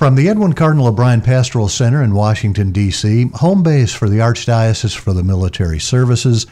From the Edwin Cardinal O'Brien Pastoral Center in Washington, D.C., home base for the Archdiocese for the Military Services,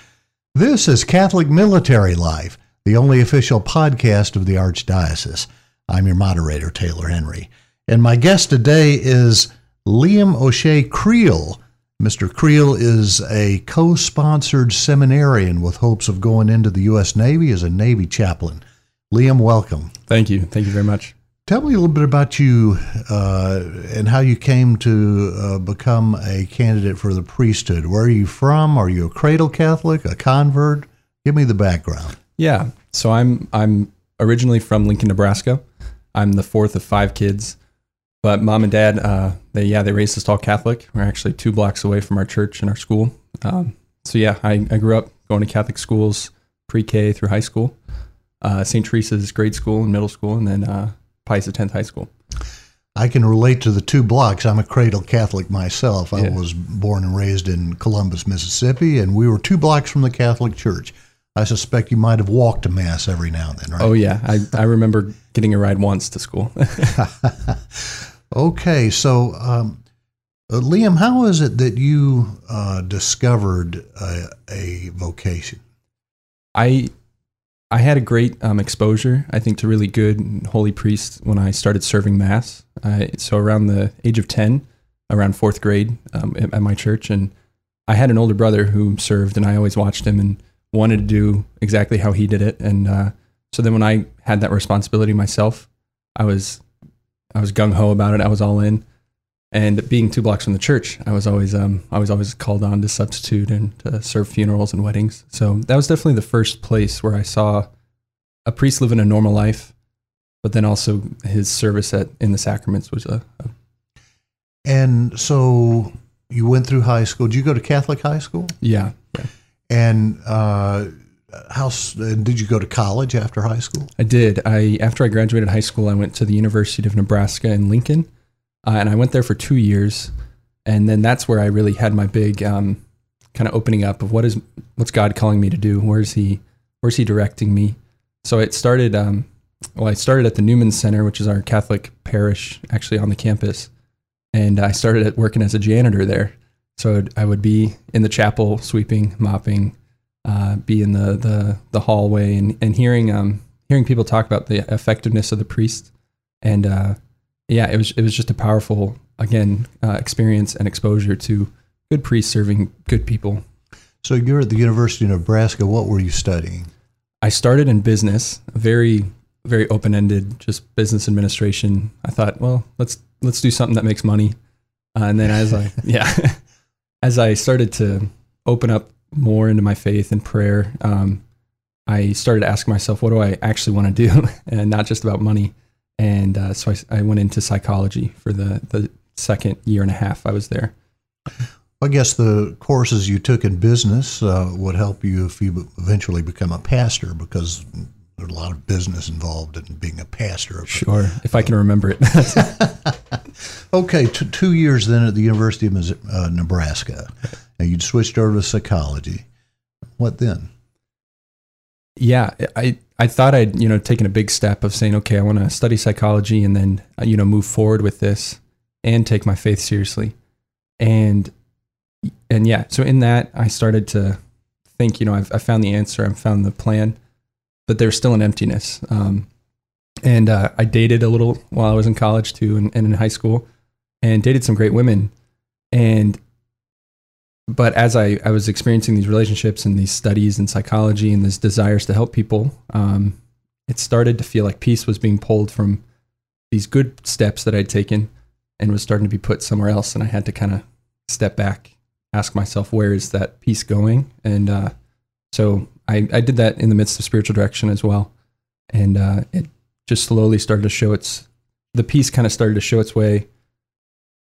this is Catholic Military Life, the only official podcast of the Archdiocese. I'm your moderator, Taylor Henry. And my guest today is Liam O'Shea Creel. Mr. Creel is a co sponsored seminarian with hopes of going into the U.S. Navy as a Navy chaplain. Liam, welcome. Thank you. Thank you very much. Tell me a little bit about you uh, and how you came to uh, become a candidate for the priesthood. Where are you from? Are you a cradle Catholic, a convert? Give me the background. Yeah, so I'm I'm originally from Lincoln, Nebraska. I'm the fourth of five kids, but mom and dad, uh, they yeah they raised us all Catholic. We're actually two blocks away from our church and our school. Um, so yeah, I, I grew up going to Catholic schools, pre-K through high school, uh, St. Teresa's grade school and middle school, and then Pius X High School. I can relate to the two blocks. I'm a cradle Catholic myself. I Yeah. was born and raised in Columbus, Mississippi, and we were two blocks from the Catholic Church. I suspect you might have walked to Mass every now and then, right? Oh yeah, I, I remember getting a ride once to school. Okay, so um, uh, Liam, how is it that you uh, discovered a, a vocation? I I had a great um, exposure, I think, to really good holy priests when I started serving mass. So around the age of ten, around fourth grade um, at, at my church, and I had an older brother who served, and I always watched him and wanted to do exactly how he did it. And uh, so then when I had that responsibility myself, I was I was gung ho about it. I was all in. And being two blocks from the church, I was always um, I was always called on to substitute and to serve funerals and weddings. So that was definitely the first place where I saw a priest living a normal life, but then also his service at in the sacraments was a, a And so you went through high school. Did you go to Catholic high school? yeah. yeah. And uh, how and did you go to college after high school? I did. I after I graduated high school, I went to the University of Nebraska in Lincoln, uh, and I went there for two years, and then that's where I really had my big um, kind of opening up of what is what's God calling me to do? Where's He Where's He directing me? So it started. Um, well, I started at the Newman Center, which is our Catholic parish, actually on the campus, and I started at working as a janitor there. So I would be in the chapel, sweeping, mopping, uh, be in the the the hallway, and and hearing um, hearing people talk about the effectiveness of the priest and uh, yeah it was it was just a powerful again uh, experience and exposure to good priests serving good people. So you're at the University of Nebraska. What were you studying? i started in business very very open-ended just business administration. I thought well let's let's do something that makes money. Uh, and then as i yeah as i started to open up more into my faith and prayer um, i started asking myself what do i actually want to do? And not just about money and uh, so I, I went into psychology for the the second year and a half i was there I guess the courses you took in business uh, would help you if you eventually become a pastor because there's a lot of business involved in being a pastor. sure if i can remember it Okay, t- two years then at the University of uh, Nebraska. Now you'd switched over to psychology. What then? Yeah i i thought i'd you know taken a big step of saying okay i want to study psychology and then uh, you know move forward with this and take my faith seriously. And and yeah so in that i started to think you know i've I found the answer i've found the plan but there's still an emptiness. Um, and uh, i dated a little while i was in college too and, and in high school and dated some great women. And but as I, I was experiencing these relationships and these studies in psychology and these desires to help people, um, it started to feel like peace was being pulled from these good steps that I'd taken and was starting to be put somewhere else. And I had to kind of step back, ask myself, where is that peace going? And uh, so I, I did that in the midst of spiritual direction as well. And uh, it just slowly started to show its, the peace kind of started to show its way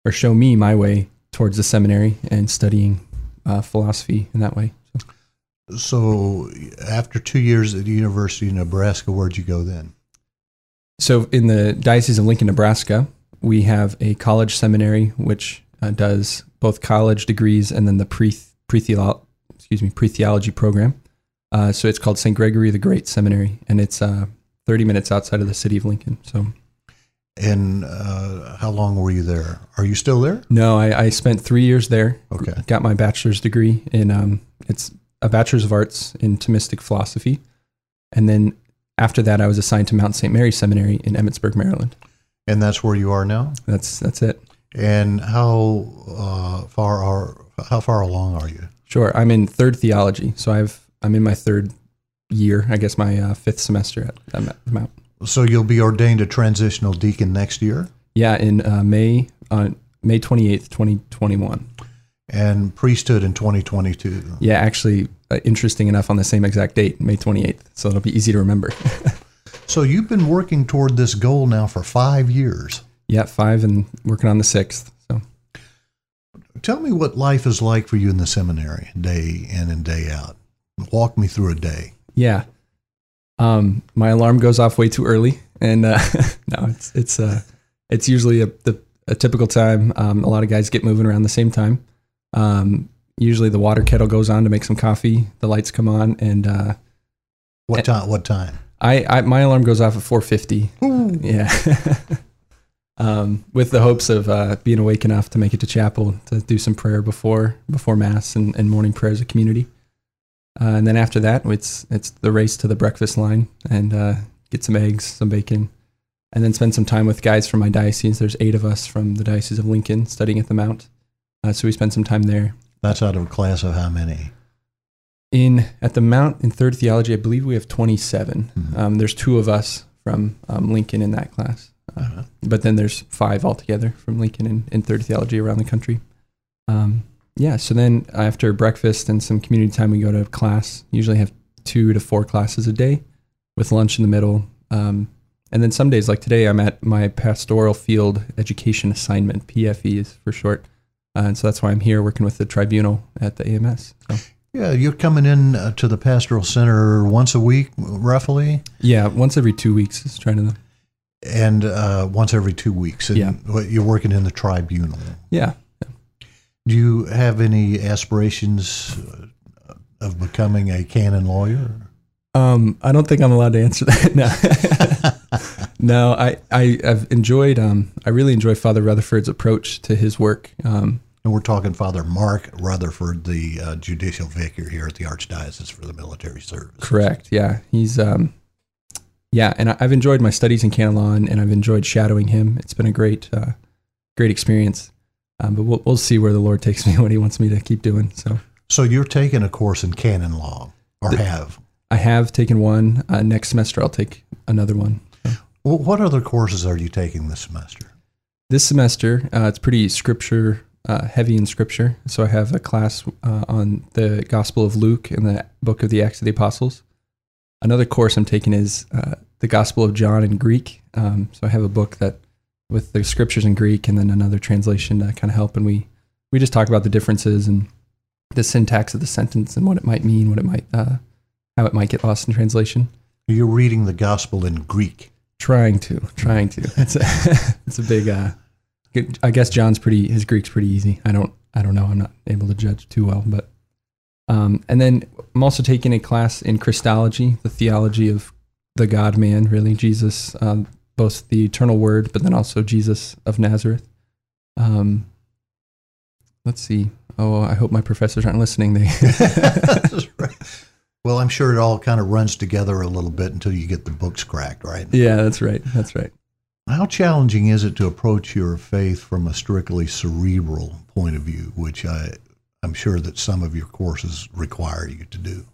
or show me my way towards the seminary and studying uh, philosophy in that way. So, So after two years at the University of Nebraska, where'd you go then? so in the Diocese of Lincoln, Nebraska, we have a college seminary which uh, does both college degrees and then the pre pre excuse me pre theology program. Uh, so it's called St. Gregory the Great Seminary, and it's uh, 30 minutes outside of the city of Lincoln. So And uh, how long were you there? Are you still there? No, I, I spent three years there. Okay. Got my bachelor's degree in um, it's a bachelor's of arts in Thomistic philosophy, and then after that, I was assigned to Mount St. Mary Seminary in Emmitsburg, Maryland. And that's where you are now. That's that's it. And how uh, far are how far along are you? Sure. I'm in third theology, so I've I'm in my third year. I guess my uh, fifth semester at, at Mount. So you'll be ordained a transitional deacon next year, Yeah, in uh, May on May 28th, 2021. and priesthood in 2022. Yeah, actually, uh, interesting enough, on the same exact date, May 28th. So it'll be easy to remember. So you've been working toward this goal now for five years. yeah, five and working on the sixth. So Tell me what life is like for you in the seminary, day in and day out. Walk me through a day. yeah, um, my alarm goes off way too early, and uh, no, it's it's uh, it's usually a the, a typical time. Um, a lot of guys get moving around the same time. Um, usually, the water kettle goes on to make some coffee. The lights come on, and uh, What time? What time? I, I my alarm goes off at 4:50. Yeah. um, with the hopes of uh, being awake enough to make it to chapel to do some prayer before before mass and, and morning prayers a community. Uh, and then after that, it's it's the race to the breakfast line and uh, get some eggs, some bacon, and then spend some time with guys from my diocese. There's eight of us from the diocese of Lincoln studying at the Mount, uh, so we spend some time there. That's out of a class of how many? In at the Mount in third theology, I believe we have 27. Mhm. Um, there's two of us from um, Lincoln in that class, uh, Uh-huh. but then there's five altogether from Lincoln in, in third theology around the country. Um, yeah, so then after breakfast and some community time, we go to class. Usually have two to four classes a day, with lunch in the middle. Um, and then some days, like today, I'm at my pastoral field education assignment. PFE is for short. Uh, and so that's why I'm here working with the tribunal at the AMS. So. Yeah, you're coming in uh, to the pastoral center once a week, roughly, Yeah, once every two weeks is trying to. and uh, once every two weeks. And Yeah. You're working in the tribunal. Yeah, Do you have any aspirations of becoming a canon lawyer? um, I don't think I'm allowed to answer that. No, no, I I have enjoyed. Um, I really enjoy Father Rutherford's approach to his work. Um, And we're talking Father Mark Rutherford, the uh, judicial vicar here at the Archdiocese for the Military Service. correct. Yeah, he's. Um, yeah, and I- I've enjoyed my studies in canon law, and, and I've enjoyed shadowing him. It's been a great, uh, great experience. Um, but we'll we'll see where the Lord takes me, what He wants me to keep doing. So So you're taking a course in canon law, or have? I have taken one. Uh, next semester, I'll take another one. Well, what other courses are you taking this semester? This semester, uh, it's pretty scripture uh, heavy in scripture. So I have a class uh, on the Gospel of Luke and the book of the Acts of the Apostles. Another course I'm taking is uh, the Gospel of John in Greek. Um, so I have a book that with the scriptures in Greek and then another translation to kind of help. And we we just talk about the differences and the syntax of the sentence and what it might mean, what it might uh, how it might get lost in translation. You're reading the gospel in Greek. Trying to, trying to. It's a, it's a big. Uh, I guess John's pretty. His Greek's pretty easy. I don't. I don't know. I'm not able to judge too well, but. Um, and then I'm also taking a class in Christology, the theology of the God Man, really Jesus, um, both the eternal Word, but then also Jesus of Nazareth. Um, let's see. Oh, I hope my professors aren't listening. They. well, I'm sure it all kind of runs together a little bit until you get the books cracked, right? yeah, that's right. That's right. How challenging is it to approach your faith from a strictly cerebral point of view, which I, I'm sure that some of your courses require you to do?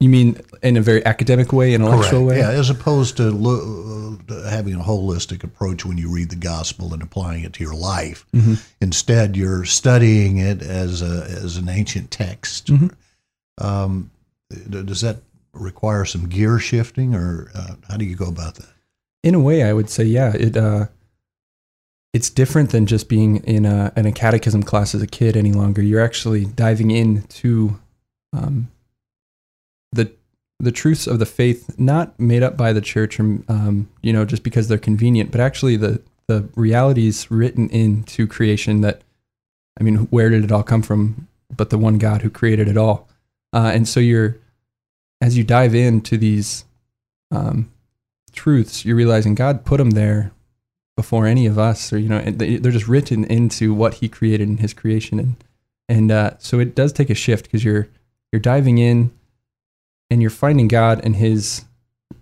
You mean in a very academic way, intellectual way? Yeah, as opposed to lo- uh, having a holistic approach when you read the gospel and applying it to your life. Mhm. Instead, you're studying it as a as an ancient text. Mhm. Um, does that require some gear shifting, or uh, how do you go about that? in a way i would say yeah it uh it's different than just being in a in a catechism class as a kid any longer you're actually diving into um the the truths of the faith not made up by the church or um you know just because they're convenient but actually the the realities written into creation that i mean where did it all come from but the one god who created it all? Uh, and so you're as you dive into these um, truths, you're realizing God put them there before any of us, or you know, they- they're just written into what He created in His creation, and and uh, so it does take a shift because you're you're diving in, and you're finding God and His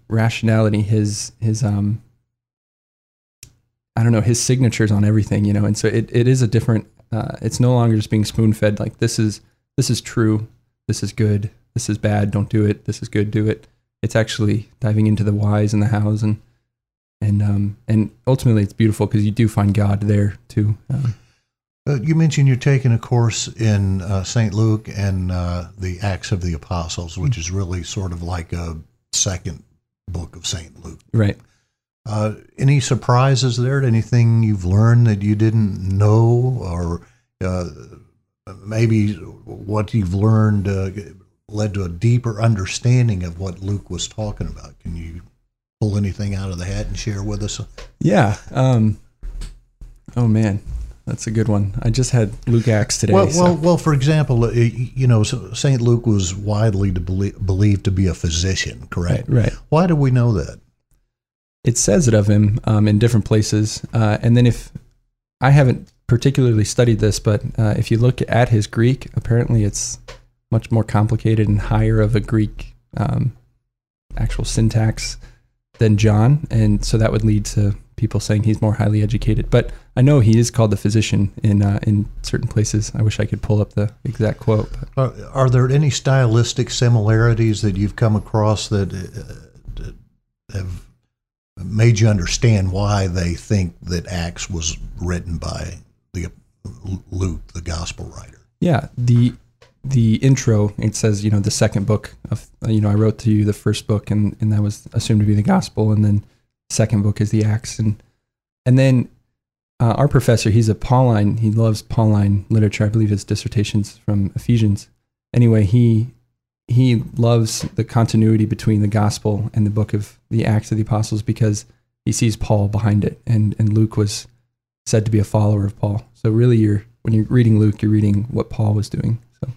rationality, His His um. I don't know his signatures on everything, you know, and so it, it is a different. Uh, it's no longer just being spoon fed. Like this is this is true, this is good, this is bad, don't do it. This is good, do it. It's actually diving into the whys and the hows, and and um and ultimately it's beautiful because you do find God there too. Um, Uh, you mentioned you're taking a course in uh, St. Luke and uh, the Acts of the Apostles, which is really sort of like a second book of St. Luke. right. Uh, any surprises there? Anything you've learned that you didn't know, or uh, maybe what you've learned uh, led to a deeper understanding of what Luke was talking about? Can you pull anything out of the hat and share with us? Yeah. Um. Oh man, that's a good one. I just had Luke Acts today. Well, so- well, well. For example, uh, you know, Saint Luke was widely to belie- believed to be a physician. right, Correct. right. Why do we know that? it says it of him um, in different places. Uh, and then if I haven't particularly studied this, but uh, if you look at his Greek, apparently it's much more complicated and higher of a Greek um, actual syntax than John, and so that would lead to people saying he's more highly educated. But I know he is called the physician in uh, in certain places. I wish I could pull up the exact quote. Are, are there any stylistic similarities that you've come across that uh, that have made you understand why they think that Acts was written by the Luke, the gospel writer? Yeah, the the intro it says you know the second book of you know I wrote to you the first book and and that was assumed to be the gospel and then second book is the Acts and and then uh, our professor he's a Pauline he loves Pauline literature. I believe his dissertations from Ephesians. Anyway he he loves the continuity between the gospel and the book of the Acts of the Apostles because he sees Paul behind it. And and Luke was said to be a follower of Paul. So really you're when you're reading Luke you're reading what Paul was doing. So.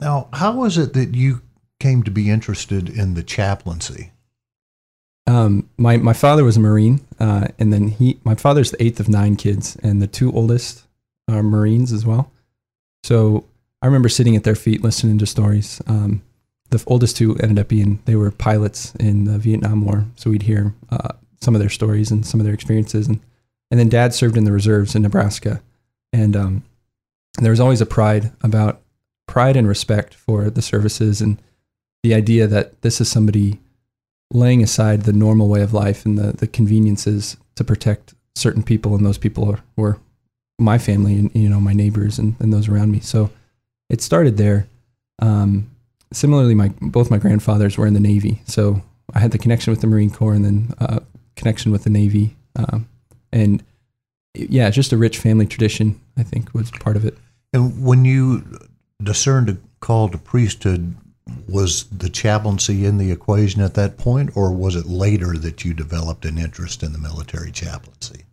Now, how was it that you came to be interested in the chaplaincy? Um, my my father was a Marine, uh, and then he my father's the eighth of nine kids, and the two oldest are Marines as well. So I remember sitting at their feet listening to stories. Um, the oldest two ended up being they were pilots in the Vietnam War, so we'd hear uh, some of their stories and some of their experiences, and and then Dad served in the reserves in Nebraska, and um, there was always a pride about pride and respect for the services and the idea that this is somebody laying aside the normal way of life and the, the conveniences to protect certain people and those people were my family and you know my neighbors and, and those around me. So it started there. Um, similarly my both my grandfathers were in the navy. So i had the connection with the marine corps and then uh, connection with the navy. Um, and yeah just a rich family tradition i think was part of it. And when you discerned a call to priesthood, was the chaplaincy in the equation at that point, or was it later that you developed an interest in the military chaplaincy?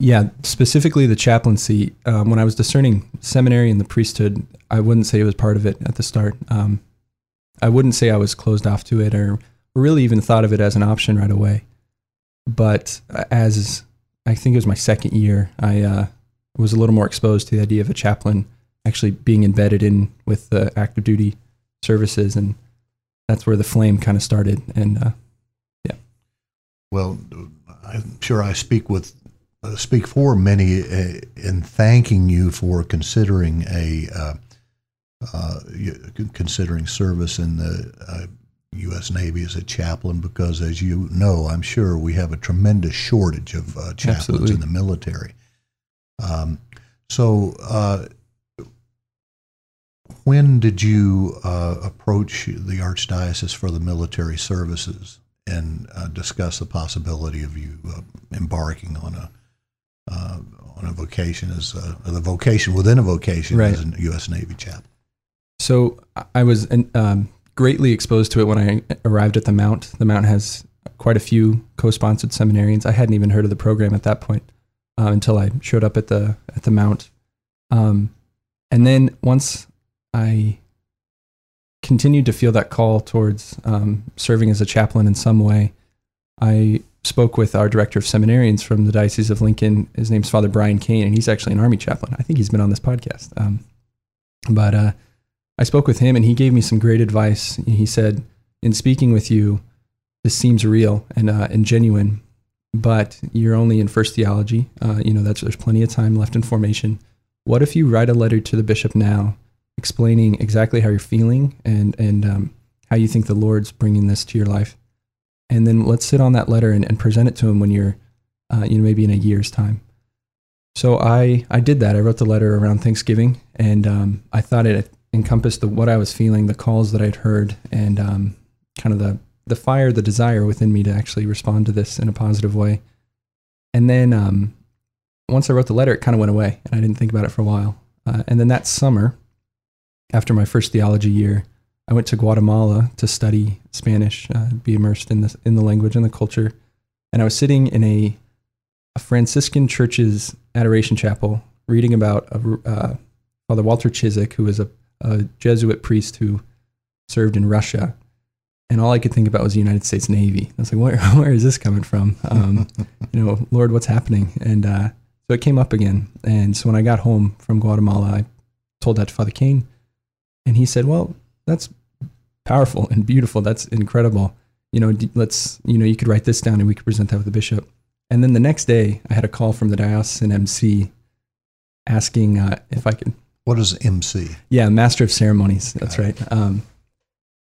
Yeah, specifically the chaplaincy. Um, when I was discerning seminary and the priesthood, I wouldn't say it was part of it at the start. Um, I wouldn't say I was closed off to it or really even thought of it as an option right away. But as I think it was my second year, I uh, was a little more exposed to the idea of a chaplain actually being embedded in with the active duty services, and that's where the flame kind of started. And uh, yeah, Well, I'm sure I speak with uh, speak for many uh, in thanking you for considering a uh, uh, considering service in the uh, U.S. Navy as a chaplain because, as you know, I'm sure we have a tremendous shortage of uh, chaplains Absolutely. in the military. Um, so, uh, when did you uh, approach the Archdiocese for the military services and uh, discuss the possibility of you uh, embarking on a uh, on a vocation as a, the vocation within a vocation Right. as a U.S. Navy chaplain? So I- was um, greatly exposed to it when I arrived at the Mount. The Mount has quite a few co-sponsored seminarians. I hadn't even heard of the program at that point uh, until I showed up at the at the Mount. Um, and then once I continued to feel that call towards um, serving as a chaplain in some way, I spoke with our director of seminarians from the Diocese of Lincoln. His name's Father Brian Kane, and he's actually an Army chaplain. I think he's been on this podcast. Um, but uh, I spoke with him, and he gave me some great advice. He said, "In speaking with you, this seems real and uh, and genuine, but you're only in first theology. Uh, you know, that's there's plenty of time left in formation. What if you write a letter to the bishop now, explaining exactly how you're feeling and and um, how you think the Lord's bringing this to your life?" and then let's sit on that letter and, and present it to him when you're, uh, you know, maybe in a year's time. So I I did that. I wrote the letter around Thanksgiving, and um, I thought it encompassed the, what I was feeling, the calls that I'd heard, and um, kind of the the fire, the desire within me to actually respond to this in a positive way. And then um, once I wrote the letter, it kind of went away, and I didn't think about it for a while. Uh, and then that summer, after my first theology year, I went to Guatemala to study Spanish, uh, be immersed in the in the language and the culture, and I was sitting in a, a Franciscan church's adoration chapel reading about a, uh, Father Walter Ciszek, who was a, a Jesuit priest who served in Russia, and all I could think about was the United States Navy. I was like, where where is this coming from? Um, you know, Lord, what's happening? And uh, so it came up again. And so when I got home from Guatemala, I told that to Father Kane, and he said, well that's powerful and beautiful. That's incredible. You know, let's, you know, you could write this down and we could present that with the bishop. And then the next day, I had a call from the diocesan MC asking uh, if I could. What is MC? Yeah, Master of Ceremonies. That's right. Um,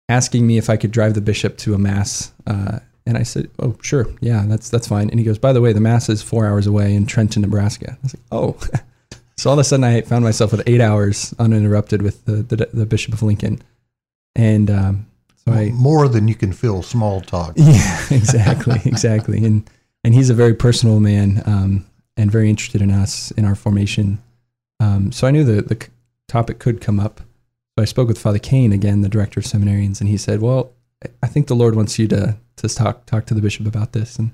asking me if I could drive the bishop to a mass. Uh, and I said, "Oh, sure, yeah, that's that's fine." And he goes, "By the way, the mass is four hours away in Trenton, Nebraska." I was like, "Oh." so all of a sudden, I found myself with eight hours uninterrupted with the, the, the Bishop of Lincoln and um, so I more than you can fill small talk. Yeah, exactly, exactly. And and he's a very personal man um, and very interested in us in our formation. Um, so I knew the the topic could come up. So I spoke with Father Kane again, the director of seminarians, and he said, "Well, I think the Lord wants you to to talk talk to the bishop about this." And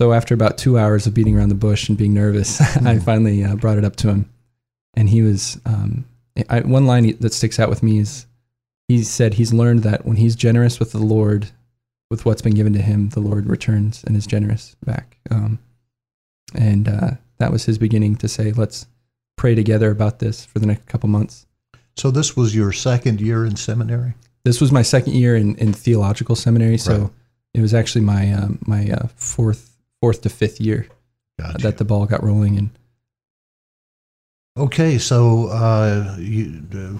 so after about two hours of beating around the bush and being nervous, mm-hmm. I finally uh, brought it up to him, and he was. Um, I, one line that sticks out with me is he said he's learned that when he's generous with the Lord, with what's been given to him, the Lord returns and is generous back. Um, and uh, that was his beginning to say, let's pray together about this for the next couple months. So this was your second year in seminary. This was my second year in, in theological seminary. So right. it was actually my um, my uh, fourth fourth to fifth year gotcha. that the ball got rolling. And Okay, so uh, you,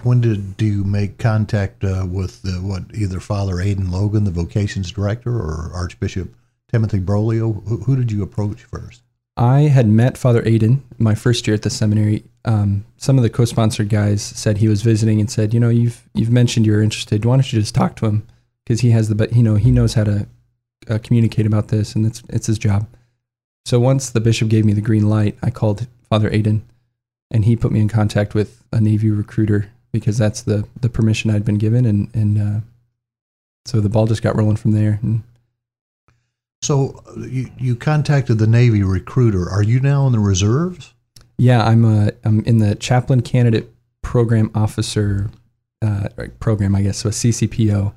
when did do you make contact uh, with the, what either Father Aidan Logan, the vocations director, or Archbishop Timothy Broglio? Who, who, did you approach first? I had met Father Aidan my first year at the seminary. Um, some of the co-sponsored guys said he was visiting and said, you know, you've you've mentioned you're interested. Why don't you just talk to him because he has the but you know he knows how to uh, communicate about this and it's it's his job. So once the bishop gave me the green light, I called Father Aidan and he put me in contact with a Navy recruiter because that's the the permission I'd been given, and and uh, so the ball just got rolling from there. And so you you contacted the Navy recruiter. Are you now in the reserves? Yeah, I'm a uh, I'm in the chaplain candidate program officer uh, program, I guess, so a CCPO.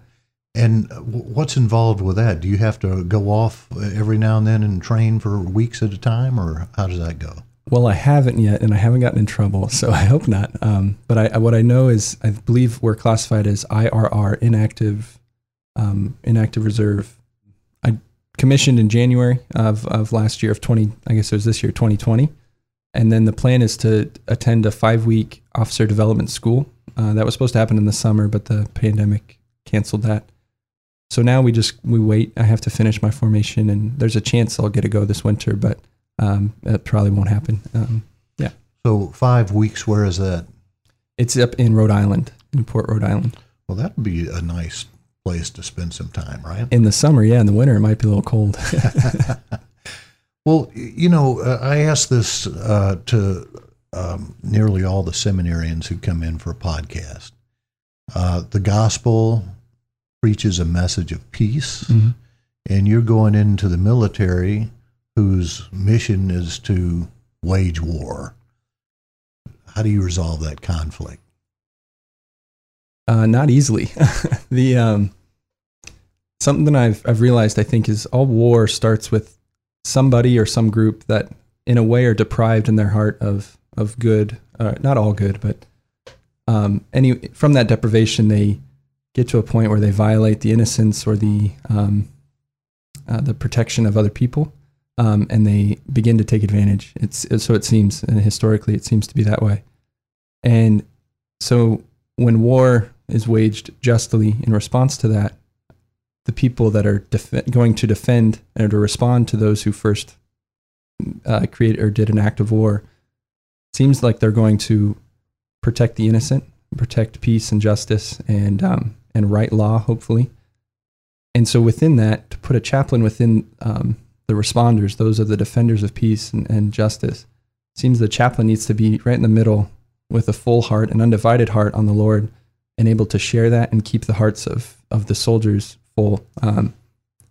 And what's involved with that? Do you have to go off every now and then and train for weeks at a time, or how does that go? Well, I haven't yet, and I haven't gotten in trouble, so I hope not. Um, but I, what I know is, I believe we're classified as IRR, inactive, um, inactive reserve. I commissioned in January of, of last year of 20, I guess it was this year, 2020. And then the plan is to attend a five week officer development school. Uh, that was supposed to happen in the summer, but the pandemic canceled that. So now we just we wait. I have to finish my formation, and there's a chance I'll get to go this winter, but um, that probably won't happen. Um, yeah. So five weeks. Where is that? It's up in Rhode Island, Newport, Rhode Island. Well, that would be a nice place to spend some time, right? In the summer, yeah. In the winter, it might be a little cold. well, you know, uh, I ask this uh, to um, nearly all the seminarians who come in for a podcast. Uh, the gospel preaches a message of peace, mm-hmm. and you're going into the military whose mission is to wage war. How do you resolve that conflict? Uh, not easily. the um, something I've I've realized I think is all war starts with somebody or some group that in a way are deprived in their heart of of good, uh, not all good, but um, any from that deprivation they get to a point where they violate the innocence or the um, uh, the protection of other people, um, and they begin to take advantage. It's so it seems, and historically it seems to be that way. And so when war is waged justly in response to that, the people that are def- going to defend or to respond to those who first uh, create or did an act of war seems like they're going to protect the innocent, protect peace and justice, and um, and right law, hopefully. And so within that, to put a chaplain within um, the responders, those are the defenders of peace and, and justice, seems the chaplain needs to be right in the middle with a full heart, and undivided heart on the Lord, and able to share that and keep the hearts of, of the soldiers full. Um,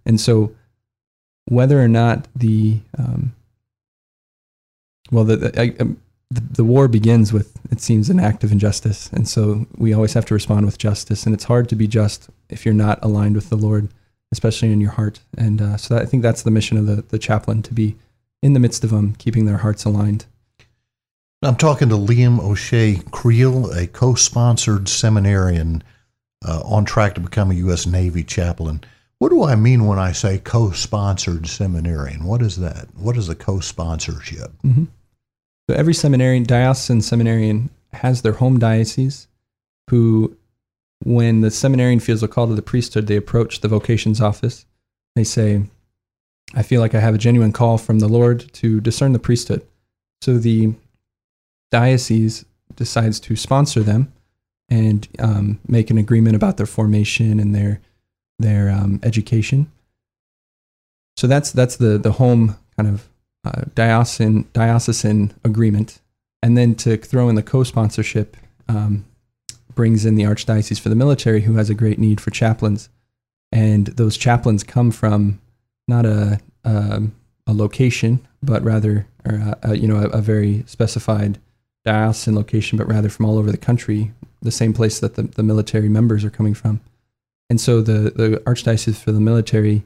and so, whether or not the um, well, the, the, I, um, the, the war begins with it seems an act of injustice, and so we always have to respond with justice. And it's hard to be just if you're not aligned with the Lord, especially in your heart. And uh, so that, I think that's the mission of the the chaplain to be in the midst of them, keeping their hearts aligned. I'm talking to Liam O'Shea Creel, a co-sponsored seminarian uh, on track to become a U.S. Navy chaplain. What do I mean when I say co-sponsored seminarian? What is that? What is a co-sponsorship? Mm-hmm. So every seminarian, diocesan seminarian, has their home diocese who, when the seminarian feels a call to the priesthood, they approach the vocations office. They say, I feel like I have a genuine call from the Lord to discern the priesthood. So the diocese decides to sponsor them and um, make an agreement about their formation and their their um, education. So that's that's the the home kind of uh, diocesan diocesan agreement, and then to throw in the co-sponsorship um, brings in the archdiocese for the military, who has a great need for chaplains, and those chaplains come from not a a, a location, but rather a, a, you know a, a very specified diocesan location, but rather from all over the country, the same place that the, the military members are coming from. And so the, the Archdiocese for the military,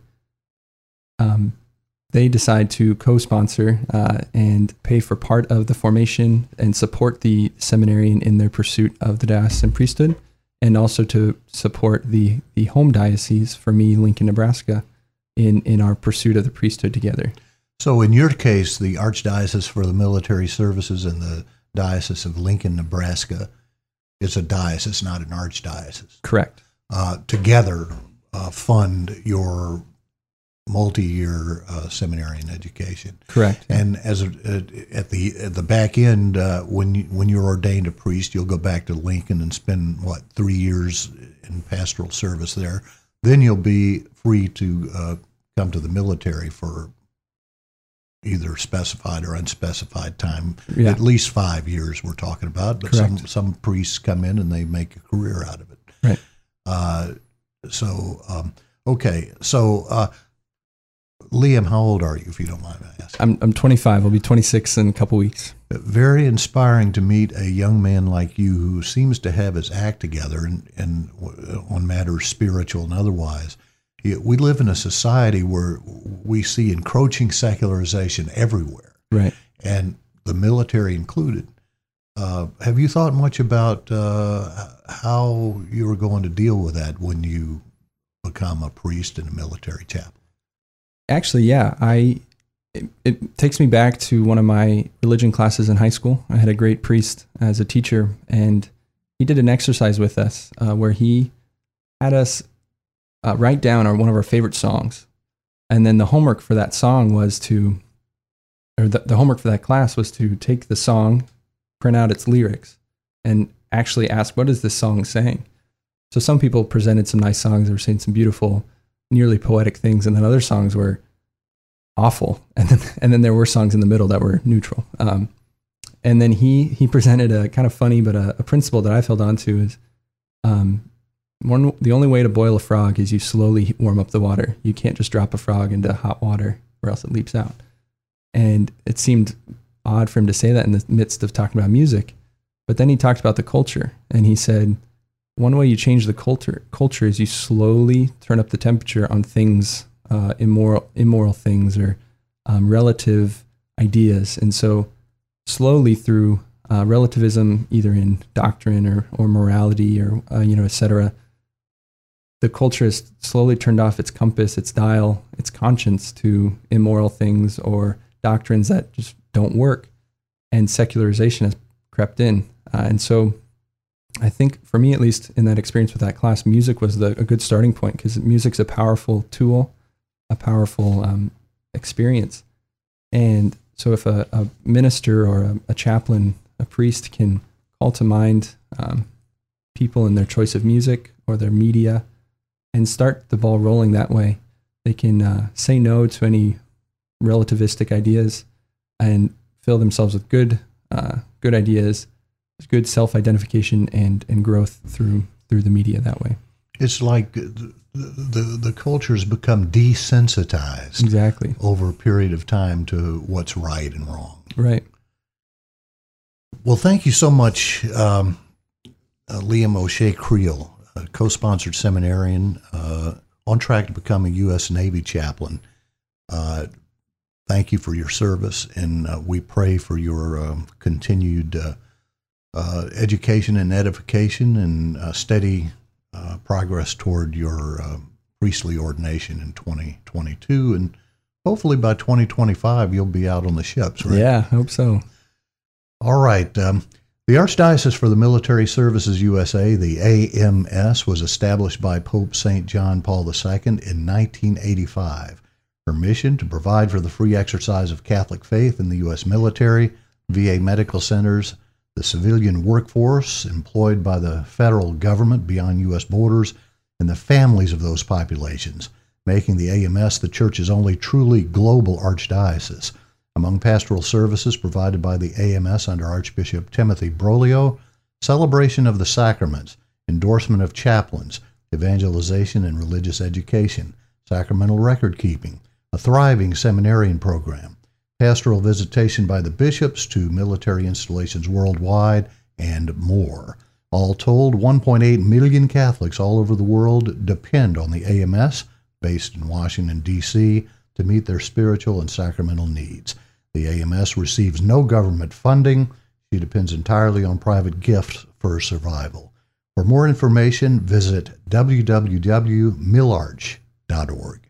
um, they decide to co sponsor uh, and pay for part of the formation and support the seminarian in their pursuit of the diocesan priesthood, and also to support the, the home diocese, for me, Lincoln, Nebraska, in, in our pursuit of the priesthood together. So, in your case, the Archdiocese for the Military Services and the Diocese of Lincoln, Nebraska, is a diocese, not an archdiocese. Correct. Uh, together, uh, fund your multi-year uh, seminarian education. Correct. And as a, at the at the back end, uh, when you, when you're ordained a priest, you'll go back to Lincoln and spend what three years in pastoral service there. Then you'll be free to uh, come to the military for either specified or unspecified time. Yeah. At least five years we're talking about. But some some priests come in and they make a career out of it. Right. Uh, so um, okay, so uh, Liam, how old are you, if you don't mind me asking? I'm I'm 25. I'll be 26 in a couple weeks. Very inspiring to meet a young man like you who seems to have his act together and, and on matters spiritual and otherwise we live in a society where we see encroaching secularization everywhere, right? And the military included. Uh, have you thought much about uh, how you are going to deal with that when you become a priest in a military chapel? Actually, yeah, I. It, it takes me back to one of my religion classes in high school. I had a great priest as a teacher, and he did an exercise with us uh, where he had us uh, write down our, one of our favorite songs. And then the homework for that song was to, or the, the homework for that class was to take the song, print out its lyrics, and actually ask, what is this song saying? So some people presented some nice songs, they were saying some beautiful, nearly poetic things, and then other songs were awful. And then, and then there were songs in the middle that were neutral. Um, and then he, he presented a kind of funny, but a, a principle that I've held on to is um, one, the only way to boil a frog is you slowly warm up the water. You can't just drop a frog into hot water or else it leaps out. And it seemed odd for him to say that in the midst of talking about music. But then he talked about the culture and he said, one way you change the culture culture is you slowly turn up the temperature on things, uh, immoral immoral things or um, relative ideas, and so slowly through uh, relativism, either in doctrine or or morality or uh, you know, etc. The culture has slowly turned off its compass, its dial, its conscience to immoral things or doctrines that just don't work, and secularization has crept in, uh, and so I think for me, at least in that experience with that class, music was the, a good starting point because music's a powerful tool, a powerful um, experience. And so if a, a minister or a, a, chaplain, a priest can call to mind um, people in their choice of music or their media and start the ball rolling that way, they can uh, say no to any relativistic ideas and fill themselves with good, uh, good ideas good self identification and and growth through through the media that way. It's like the the, the culture's become desensitized exactly over a period of time to what's right and wrong. Right. Well, thank you so much, um, uh, Liam O'Shea Creel, co-sponsored seminarian, uh, on track to become a U.S. Navy chaplain. Uh, thank you for your service, and uh, we pray for your um, continued uh, education and edification and uh, steady uh, progress toward your uh, priestly ordination in 2022. And hopefully by 2025, you'll be out on the ships, right? Yeah, hope so. All right. Um, the Archdiocese for the Military Services USA, the AMS, was established by Pope St. John Paul II in 1985. Her mission to provide for the free exercise of Catholic faith in the U.S. military, VA medical centers, the civilian workforce employed by the federal government beyond U.S. borders, and the families of those populations, making the AMS the Church's only truly global archdiocese. Among pastoral services provided by the AMS under Archbishop Timothy Broglio, celebration of the sacraments, endorsement of chaplains, evangelization and religious education, sacramental record keeping, a thriving seminarian program, pastoral visitation by the bishops to military installations worldwide, and more. All told, 1.8 million Catholics all over the world depend on the AMS, based in Washington, D.C., to meet their spiritual and sacramental needs. The AMS receives no government funding. She depends entirely on private gifts for survival. For more information, visit www.milarch.org.